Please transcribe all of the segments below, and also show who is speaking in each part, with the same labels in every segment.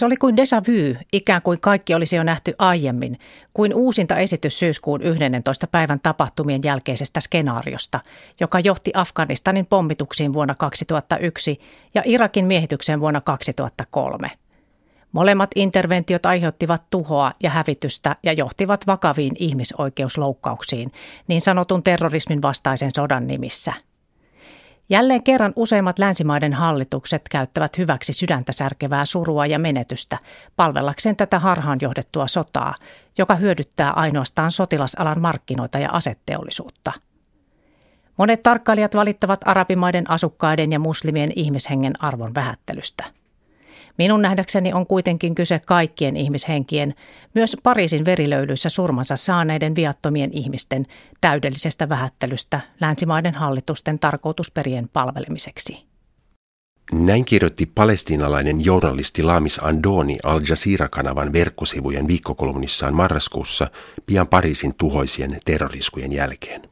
Speaker 1: Se oli kuin déjà vu, ikään kuin kaikki olisi jo nähty aiemmin, kuin uusinta esitys syyskuun 11. päivän tapahtumien jälkeisestä skenaariosta, joka johti Afganistanin pommituksiin vuonna 2001 ja Irakin miehitykseen vuonna 2003. Molemmat interventiot aiheuttivat tuhoa ja hävitystä ja johtivat vakaviin ihmisoikeusloukkauksiin, niin sanotun terrorismin vastaisen sodan nimissä – Jälleen kerran useimmat länsimaiden hallitukset käyttävät hyväksi sydäntä särkevää surua ja menetystä palvellakseen tätä harhaan johdettua sotaa, joka hyödyttää ainoastaan sotilasalan markkinoita ja asetteollisuutta. Monet tarkkailijat valittavat arabimaiden asukkaiden ja muslimien ihmishengen arvon vähättelystä – Minun nähdäkseni on kuitenkin kyse kaikkien ihmishenkien, myös Pariisin verilöylyissä surmansa saaneiden viattomien ihmisten täydellisestä vähättelystä länsimaiden hallitusten tarkoitusperien palvelemiseksi.
Speaker 2: Näin kirjoitti palestiinalainen journalisti Lamis Andoni Al Jazeera-kanavan verkkosivujen viikkokolumnissaan marraskuussa pian Pariisin tuhoisien terroriskujen jälkeen.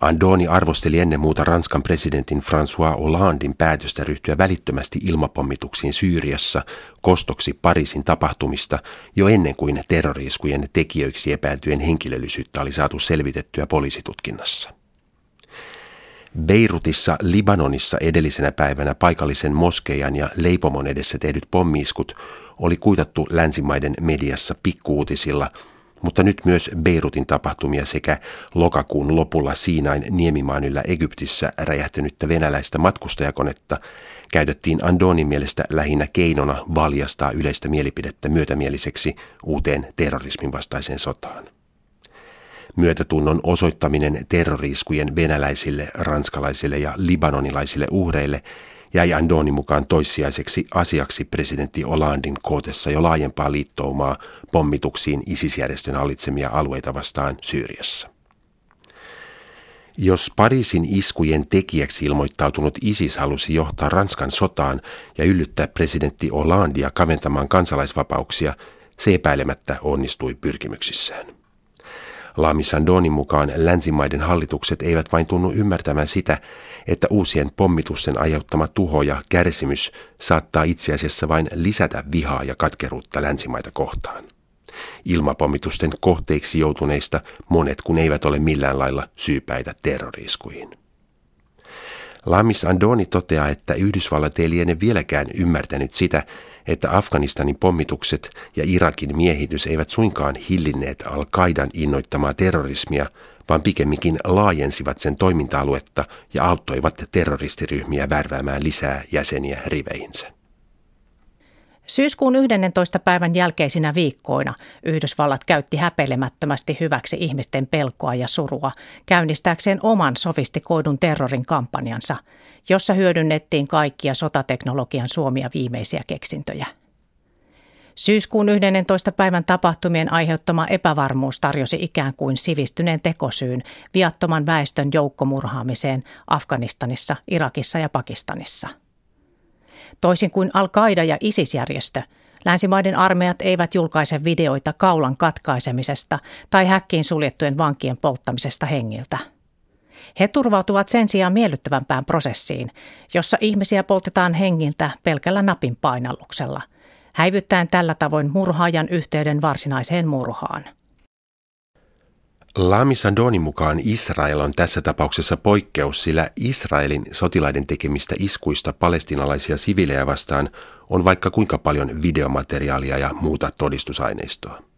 Speaker 2: Andoni arvosteli ennen muuta Ranskan presidentin François Hollandin päätöstä ryhtyä välittömästi ilmapommituksiin Syyriassa kostoksi Pariisin tapahtumista jo ennen kuin terroriiskujen tekijöiksi epäiltyjen henkilöllisyyttä oli saatu selvitettyä poliisitutkinnassa. Beirutissa Libanonissa edellisenä päivänä paikallisen moskeijan ja leipomon edessä tehdyt pommiiskut oli kuitattu länsimaiden mediassa pikkuutisilla – mutta nyt myös Beirutin tapahtumia sekä lokakuun lopulla Siinain niemimaanyllä Egyptissä räjähtänyttä venäläistä matkustajakonetta käytettiin Andonin mielestä lähinnä keinona valjastaa yleistä mielipidettä myötämieliseksi uuteen terrorismin vastaiseen sotaan. Myötätunnon osoittaminen terroriskujen venäläisille, ranskalaisille ja libanonilaisille uhreille – jäi Andoni mukaan toissijaiseksi asiaksi presidentti Olandin kootessa jo laajempaa liittoumaa pommituksiin ISIS-järjestön hallitsemia alueita vastaan Syyriassa. Jos Pariisin iskujen tekijäksi ilmoittautunut ISIS halusi johtaa Ranskan sotaan ja yllyttää presidentti Hollandia kaventamaan kansalaisvapauksia, se epäilemättä onnistui pyrkimyksissään. Lami Sandonin mukaan länsimaiden hallitukset eivät vain tunnu ymmärtämään sitä, että uusien pommitusten aiheuttama tuho ja kärsimys saattaa itse asiassa vain lisätä vihaa ja katkeruutta länsimaita kohtaan. Ilmapommitusten kohteiksi joutuneista monet kun eivät ole millään lailla syypäitä terroriskuihin. Lamis Andoni toteaa, että Yhdysvallat ei liene vieläkään ymmärtänyt sitä, että Afganistanin pommitukset ja Irakin miehitys eivät suinkaan hillinneet Al-Qaidan innoittamaa terrorismia, vaan pikemminkin laajensivat sen toiminta-aluetta ja auttoivat terroristiryhmiä värväämään lisää jäseniä riveihinsä.
Speaker 1: Syyskuun 11. päivän jälkeisinä viikkoina Yhdysvallat käytti häpeilemättömästi hyväksi ihmisten pelkoa ja surua käynnistääkseen oman sofistikoidun terrorin kampanjansa, jossa hyödynnettiin kaikkia sotateknologian suomia viimeisiä keksintöjä. Syyskuun 11. päivän tapahtumien aiheuttama epävarmuus tarjosi ikään kuin sivistyneen tekosyyn viattoman väestön joukkomurhaamiseen Afganistanissa, Irakissa ja Pakistanissa – Toisin kuin Al-Qaida ja ISIS-järjestö, länsimaiden armeijat eivät julkaise videoita kaulan katkaisemisesta tai häkkiin suljettujen vankien polttamisesta hengiltä. He turvautuvat sen sijaan miellyttävämpään prosessiin, jossa ihmisiä poltetaan hengiltä pelkällä napin painalluksella, häivyttäen tällä tavoin murhaajan yhteyden varsinaiseen murhaan –
Speaker 2: Lami Sandonin mukaan Israel on tässä tapauksessa poikkeus, sillä Israelin sotilaiden tekemistä iskuista palestinalaisia sivilejä vastaan on vaikka kuinka paljon videomateriaalia ja muuta todistusaineistoa.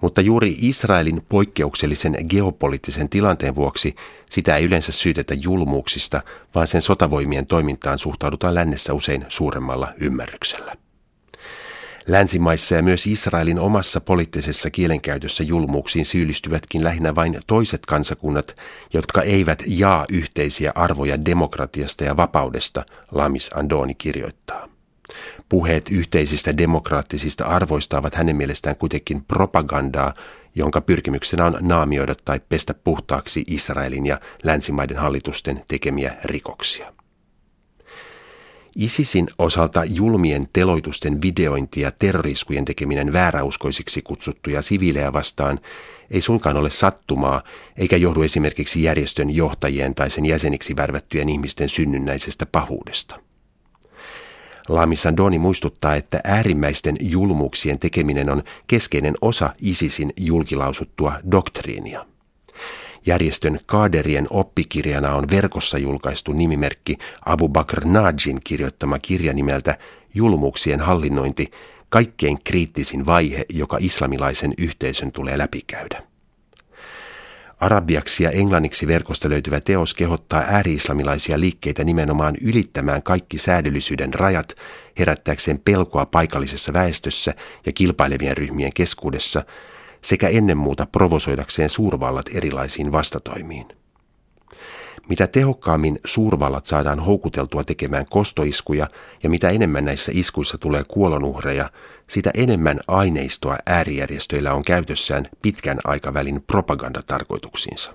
Speaker 2: Mutta juuri Israelin poikkeuksellisen geopoliittisen tilanteen vuoksi sitä ei yleensä syytetä julmuuksista, vaan sen sotavoimien toimintaan suhtaudutaan lännessä usein suuremmalla ymmärryksellä. Länsimaissa ja myös Israelin omassa poliittisessa kielenkäytössä julmuuksiin syyllistyvätkin lähinnä vain toiset kansakunnat, jotka eivät jaa yhteisiä arvoja demokratiasta ja vapaudesta, Lamis Andoni kirjoittaa. Puheet yhteisistä demokraattisista arvoista ovat hänen mielestään kuitenkin propagandaa, jonka pyrkimyksenä on naamioida tai pestä puhtaaksi Israelin ja länsimaiden hallitusten tekemiä rikoksia. ISISin osalta julmien teloitusten videointi ja terroriskujen tekeminen vääräuskoisiksi kutsuttuja siviilejä vastaan ei suinkaan ole sattumaa, eikä johdu esimerkiksi järjestön johtajien tai sen jäseniksi värvättyjen ihmisten synnynnäisestä pahuudesta. Lami Sandoni muistuttaa, että äärimmäisten julmuuksien tekeminen on keskeinen osa ISISin julkilausuttua doktriinia. Järjestön kaaderien oppikirjana on verkossa julkaistu nimimerkki Abu Bakr Najin kirjoittama kirja nimeltä Julmuuksien hallinnointi, kaikkein kriittisin vaihe, joka islamilaisen yhteisön tulee läpikäydä. Arabiaksi ja englanniksi verkosta löytyvä teos kehottaa ääri-islamilaisia liikkeitä nimenomaan ylittämään kaikki säädöllisyyden rajat herättääkseen pelkoa paikallisessa väestössä ja kilpailevien ryhmien keskuudessa sekä ennen muuta provosoidakseen suurvallat erilaisiin vastatoimiin. Mitä tehokkaammin suurvallat saadaan houkuteltua tekemään kostoiskuja ja mitä enemmän näissä iskuissa tulee kuolonuhreja, sitä enemmän aineistoa äärijärjestöillä on käytössään pitkän aikavälin propagandatarkoituksiinsa.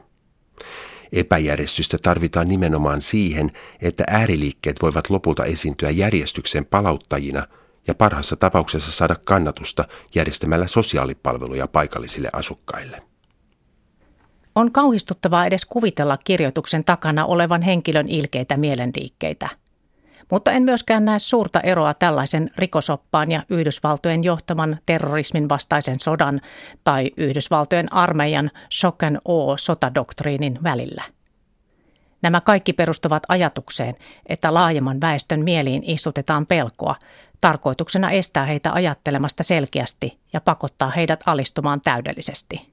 Speaker 2: Epäjärjestystä tarvitaan nimenomaan siihen, että ääriliikkeet voivat lopulta esiintyä järjestyksen palauttajina ja parhaassa tapauksessa saada kannatusta järjestämällä sosiaalipalveluja paikallisille asukkaille.
Speaker 1: On kauhistuttavaa edes kuvitella kirjoituksen takana olevan henkilön ilkeitä mielenliikkeitä. Mutta en myöskään näe suurta eroa tällaisen rikosoppaan ja Yhdysvaltojen johtaman terrorismin vastaisen sodan tai Yhdysvaltojen armeijan shock and sotadoktriinin välillä. Nämä kaikki perustuvat ajatukseen, että laajemman väestön mieliin istutetaan pelkoa, tarkoituksena estää heitä ajattelemasta selkeästi ja pakottaa heidät alistumaan täydellisesti.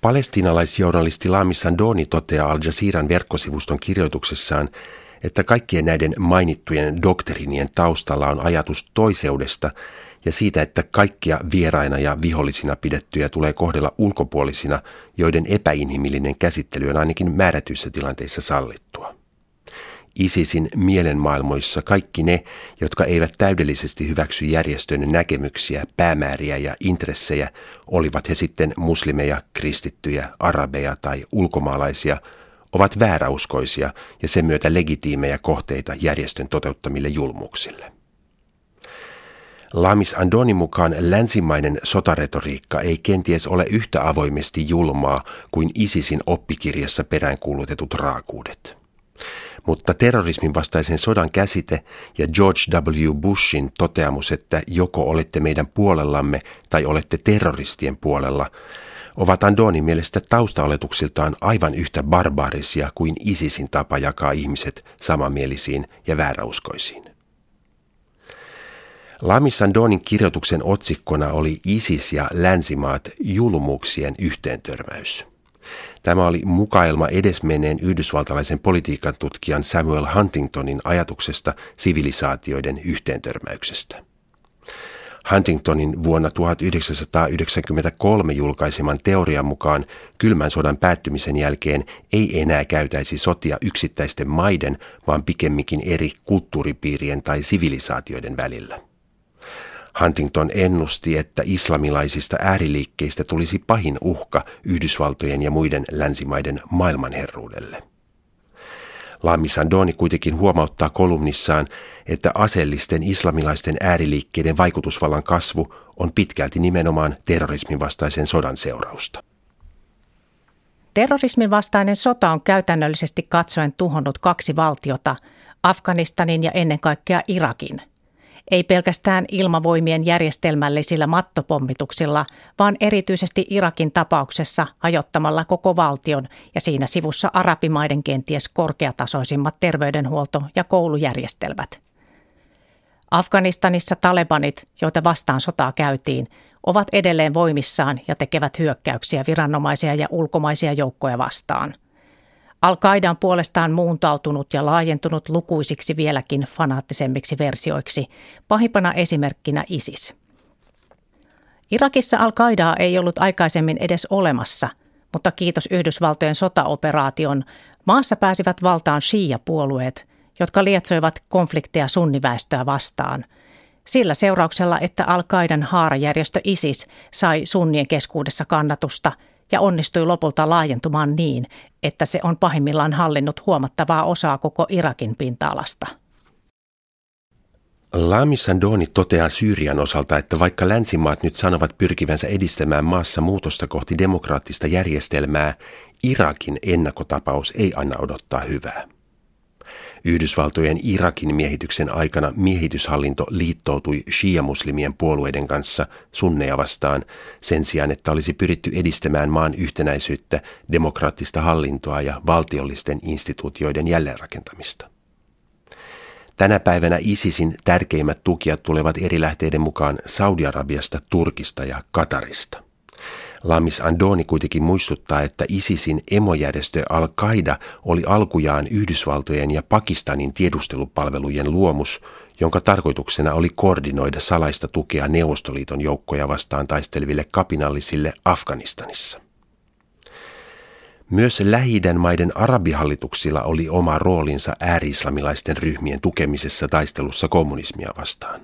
Speaker 2: Palestiinalaisjournalisti Lami Sandoni toteaa Al Jazeeran verkkosivuston kirjoituksessaan, että kaikkien näiden mainittujen doktrinien taustalla on ajatus toiseudesta ja siitä, että kaikkia vieraina ja vihollisina pidettyjä tulee kohdella ulkopuolisina, joiden epäinhimillinen käsittely on ainakin määrätyissä tilanteissa sallittua. ISISin mielenmaailmoissa kaikki ne, jotka eivät täydellisesti hyväksy järjestön näkemyksiä, päämääriä ja intressejä, olivat he sitten muslimeja, kristittyjä, arabeja tai ulkomaalaisia, ovat vääräuskoisia ja sen myötä legitiimejä kohteita järjestön toteuttamille julmuuksille. Lamis Andonin mukaan länsimainen sotaretoriikka ei kenties ole yhtä avoimesti julmaa kuin ISISin oppikirjassa peräänkuulutetut raakuudet mutta terrorismin vastaisen sodan käsite ja George W. Bushin toteamus, että joko olette meidän puolellamme tai olette terroristien puolella, ovat Andonin mielestä taustaoletuksiltaan aivan yhtä barbaarisia kuin ISISin tapa jakaa ihmiset samanmielisiin ja vääräuskoisiin. Lami Sandonin kirjoituksen otsikkona oli ISIS ja länsimaat julmuuksien yhteentörmäys. Tämä oli mukailma edesmenneen yhdysvaltalaisen politiikan tutkijan Samuel Huntingtonin ajatuksesta sivilisaatioiden yhteentörmäyksestä. Huntingtonin vuonna 1993 julkaiseman teorian mukaan kylmän sodan päättymisen jälkeen ei enää käytäisi sotia yksittäisten maiden, vaan pikemminkin eri kulttuuripiirien tai sivilisaatioiden välillä. Huntington ennusti, että islamilaisista ääriliikkeistä tulisi pahin uhka Yhdysvaltojen ja muiden länsimaiden maailmanherruudelle. Lami Sandoni kuitenkin huomauttaa kolumnissaan, että aseellisten islamilaisten ääriliikkeiden vaikutusvallan kasvu on pitkälti nimenomaan terrorismin vastaisen sodan seurausta.
Speaker 1: Terrorismin vastainen sota on käytännöllisesti katsoen tuhonnut kaksi valtiota, Afganistanin ja ennen kaikkea Irakin – ei pelkästään ilmavoimien järjestelmällisillä mattopommituksilla, vaan erityisesti Irakin tapauksessa hajottamalla koko valtion ja siinä sivussa arabimaiden kenties korkeatasoisimmat terveydenhuolto- ja koulujärjestelmät. Afganistanissa talebanit, joita vastaan sotaa käytiin, ovat edelleen voimissaan ja tekevät hyökkäyksiä viranomaisia ja ulkomaisia joukkoja vastaan – Al-Qaida on puolestaan muuntautunut ja laajentunut lukuisiksi vieläkin fanaattisemmiksi versioiksi, pahimpana esimerkkinä ISIS. Irakissa Al-Qaidaa ei ollut aikaisemmin edes olemassa, mutta kiitos Yhdysvaltojen sotaoperaation maassa pääsivät valtaan shia-puolueet, jotka lietsoivat konflikteja sunniväestöä vastaan – sillä seurauksella, että Al-Qaidan haarajärjestö ISIS sai sunnien keskuudessa kannatusta – ja onnistui lopulta laajentumaan niin, että se on pahimmillaan hallinnut huomattavaa osaa koko Irakin pinta-alasta.
Speaker 2: Lami Sandoni toteaa Syyrian osalta, että vaikka länsimaat nyt sanovat pyrkivänsä edistämään maassa muutosta kohti demokraattista järjestelmää, Irakin ennakkotapaus ei anna odottaa hyvää. Yhdysvaltojen Irakin miehityksen aikana miehityshallinto liittoutui shia-muslimien puolueiden kanssa sunneja vastaan sen sijaan, että olisi pyritty edistämään maan yhtenäisyyttä, demokraattista hallintoa ja valtiollisten instituutioiden jälleenrakentamista. Tänä päivänä ISISin tärkeimmät tukijat tulevat eri lähteiden mukaan Saudi-Arabiasta, Turkista ja Katarista. Lamis Andoni kuitenkin muistuttaa, että ISISin emojärjestö Al-Qaida oli alkujaan Yhdysvaltojen ja Pakistanin tiedustelupalvelujen luomus, jonka tarkoituksena oli koordinoida salaista tukea Neuvostoliiton joukkoja vastaan taisteleville kapinallisille Afganistanissa. Myös lähi maiden arabihallituksilla oli oma roolinsa ääri-islamilaisten ryhmien tukemisessa taistelussa kommunismia vastaan.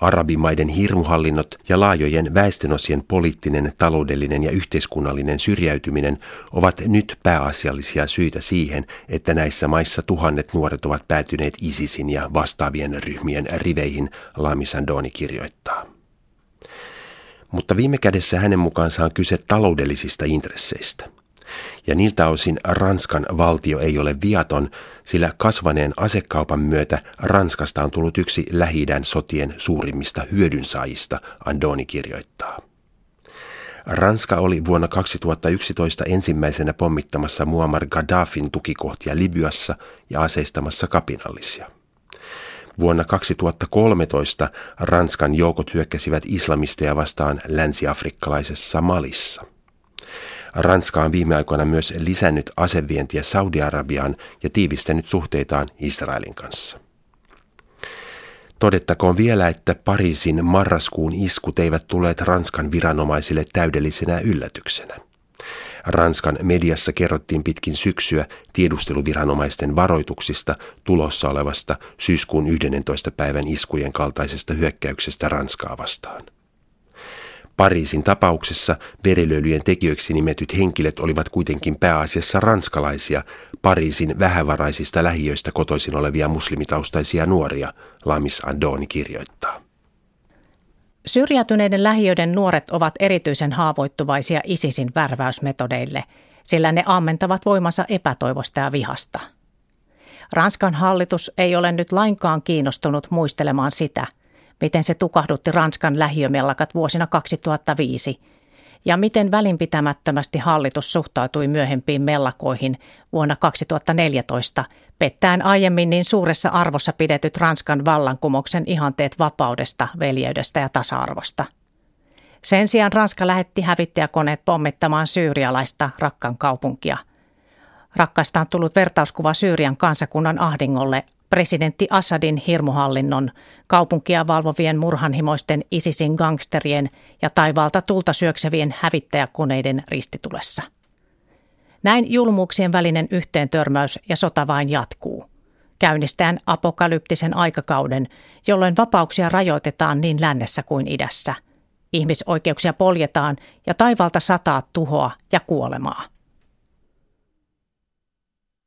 Speaker 2: Arabimaiden hirmuhallinnot ja laajojen väestönosien poliittinen, taloudellinen ja yhteiskunnallinen syrjäytyminen ovat nyt pääasiallisia syitä siihen, että näissä maissa tuhannet nuoret ovat päätyneet ISISin ja vastaavien ryhmien riveihin, Lami Sandoni kirjoittaa. Mutta viime kädessä hänen mukaansa on kyse taloudellisista intresseistä – ja niiltä osin Ranskan valtio ei ole viaton, sillä kasvaneen asekaupan myötä Ranskasta on tullut yksi lähi sotien suurimmista hyödynsaajista, Andoni kirjoittaa. Ranska oli vuonna 2011 ensimmäisenä pommittamassa Muammar Gaddafin tukikohtia Libyassa ja aseistamassa kapinallisia. Vuonna 2013 Ranskan joukot hyökkäsivät islamisteja vastaan länsiafrikkalaisessa Malissa – Ranska on viime aikoina myös lisännyt asevientiä Saudi-Arabiaan ja tiivistänyt suhteitaan Israelin kanssa. Todettakoon vielä, että Pariisin marraskuun iskut eivät tulleet Ranskan viranomaisille täydellisenä yllätyksenä. Ranskan mediassa kerrottiin pitkin syksyä tiedusteluviranomaisten varoituksista tulossa olevasta syyskuun 11. päivän iskujen kaltaisesta hyökkäyksestä Ranskaa vastaan. Pariisin tapauksessa verilöylyjen tekijöiksi nimetyt henkilöt olivat kuitenkin pääasiassa ranskalaisia, Pariisin vähävaraisista lähiöistä kotoisin olevia muslimitaustaisia nuoria, Lamis Andoni kirjoittaa.
Speaker 1: Syrjäytyneiden lähiöiden nuoret ovat erityisen haavoittuvaisia ISISin värväysmetodeille, sillä ne ammentavat voimansa epätoivosta ja vihasta. Ranskan hallitus ei ole nyt lainkaan kiinnostunut muistelemaan sitä – miten se tukahdutti Ranskan lähiömellakat vuosina 2005 ja miten välinpitämättömästi hallitus suhtautui myöhempiin mellakoihin vuonna 2014 pettäen aiemmin niin suuressa arvossa pidetyt Ranskan vallankumouksen ihanteet vapaudesta, veljeydestä ja tasa-arvosta. Sen sijaan Ranska lähetti hävittäjäkoneet pommittamaan syyrialaista rakkan kaupunkia. Rakkaista on tullut vertauskuva Syyrian kansakunnan ahdingolle presidentti Assadin hirmuhallinnon, kaupunkia valvovien murhanhimoisten ISISin gangsterien ja taivaalta tulta syöksevien hävittäjäkoneiden ristitulessa. Näin julmuuksien välinen yhteentörmäys ja sota vain jatkuu. Käynnistään apokalyptisen aikakauden, jolloin vapauksia rajoitetaan niin lännessä kuin idässä. Ihmisoikeuksia poljetaan ja taivalta sataa tuhoa ja kuolemaa.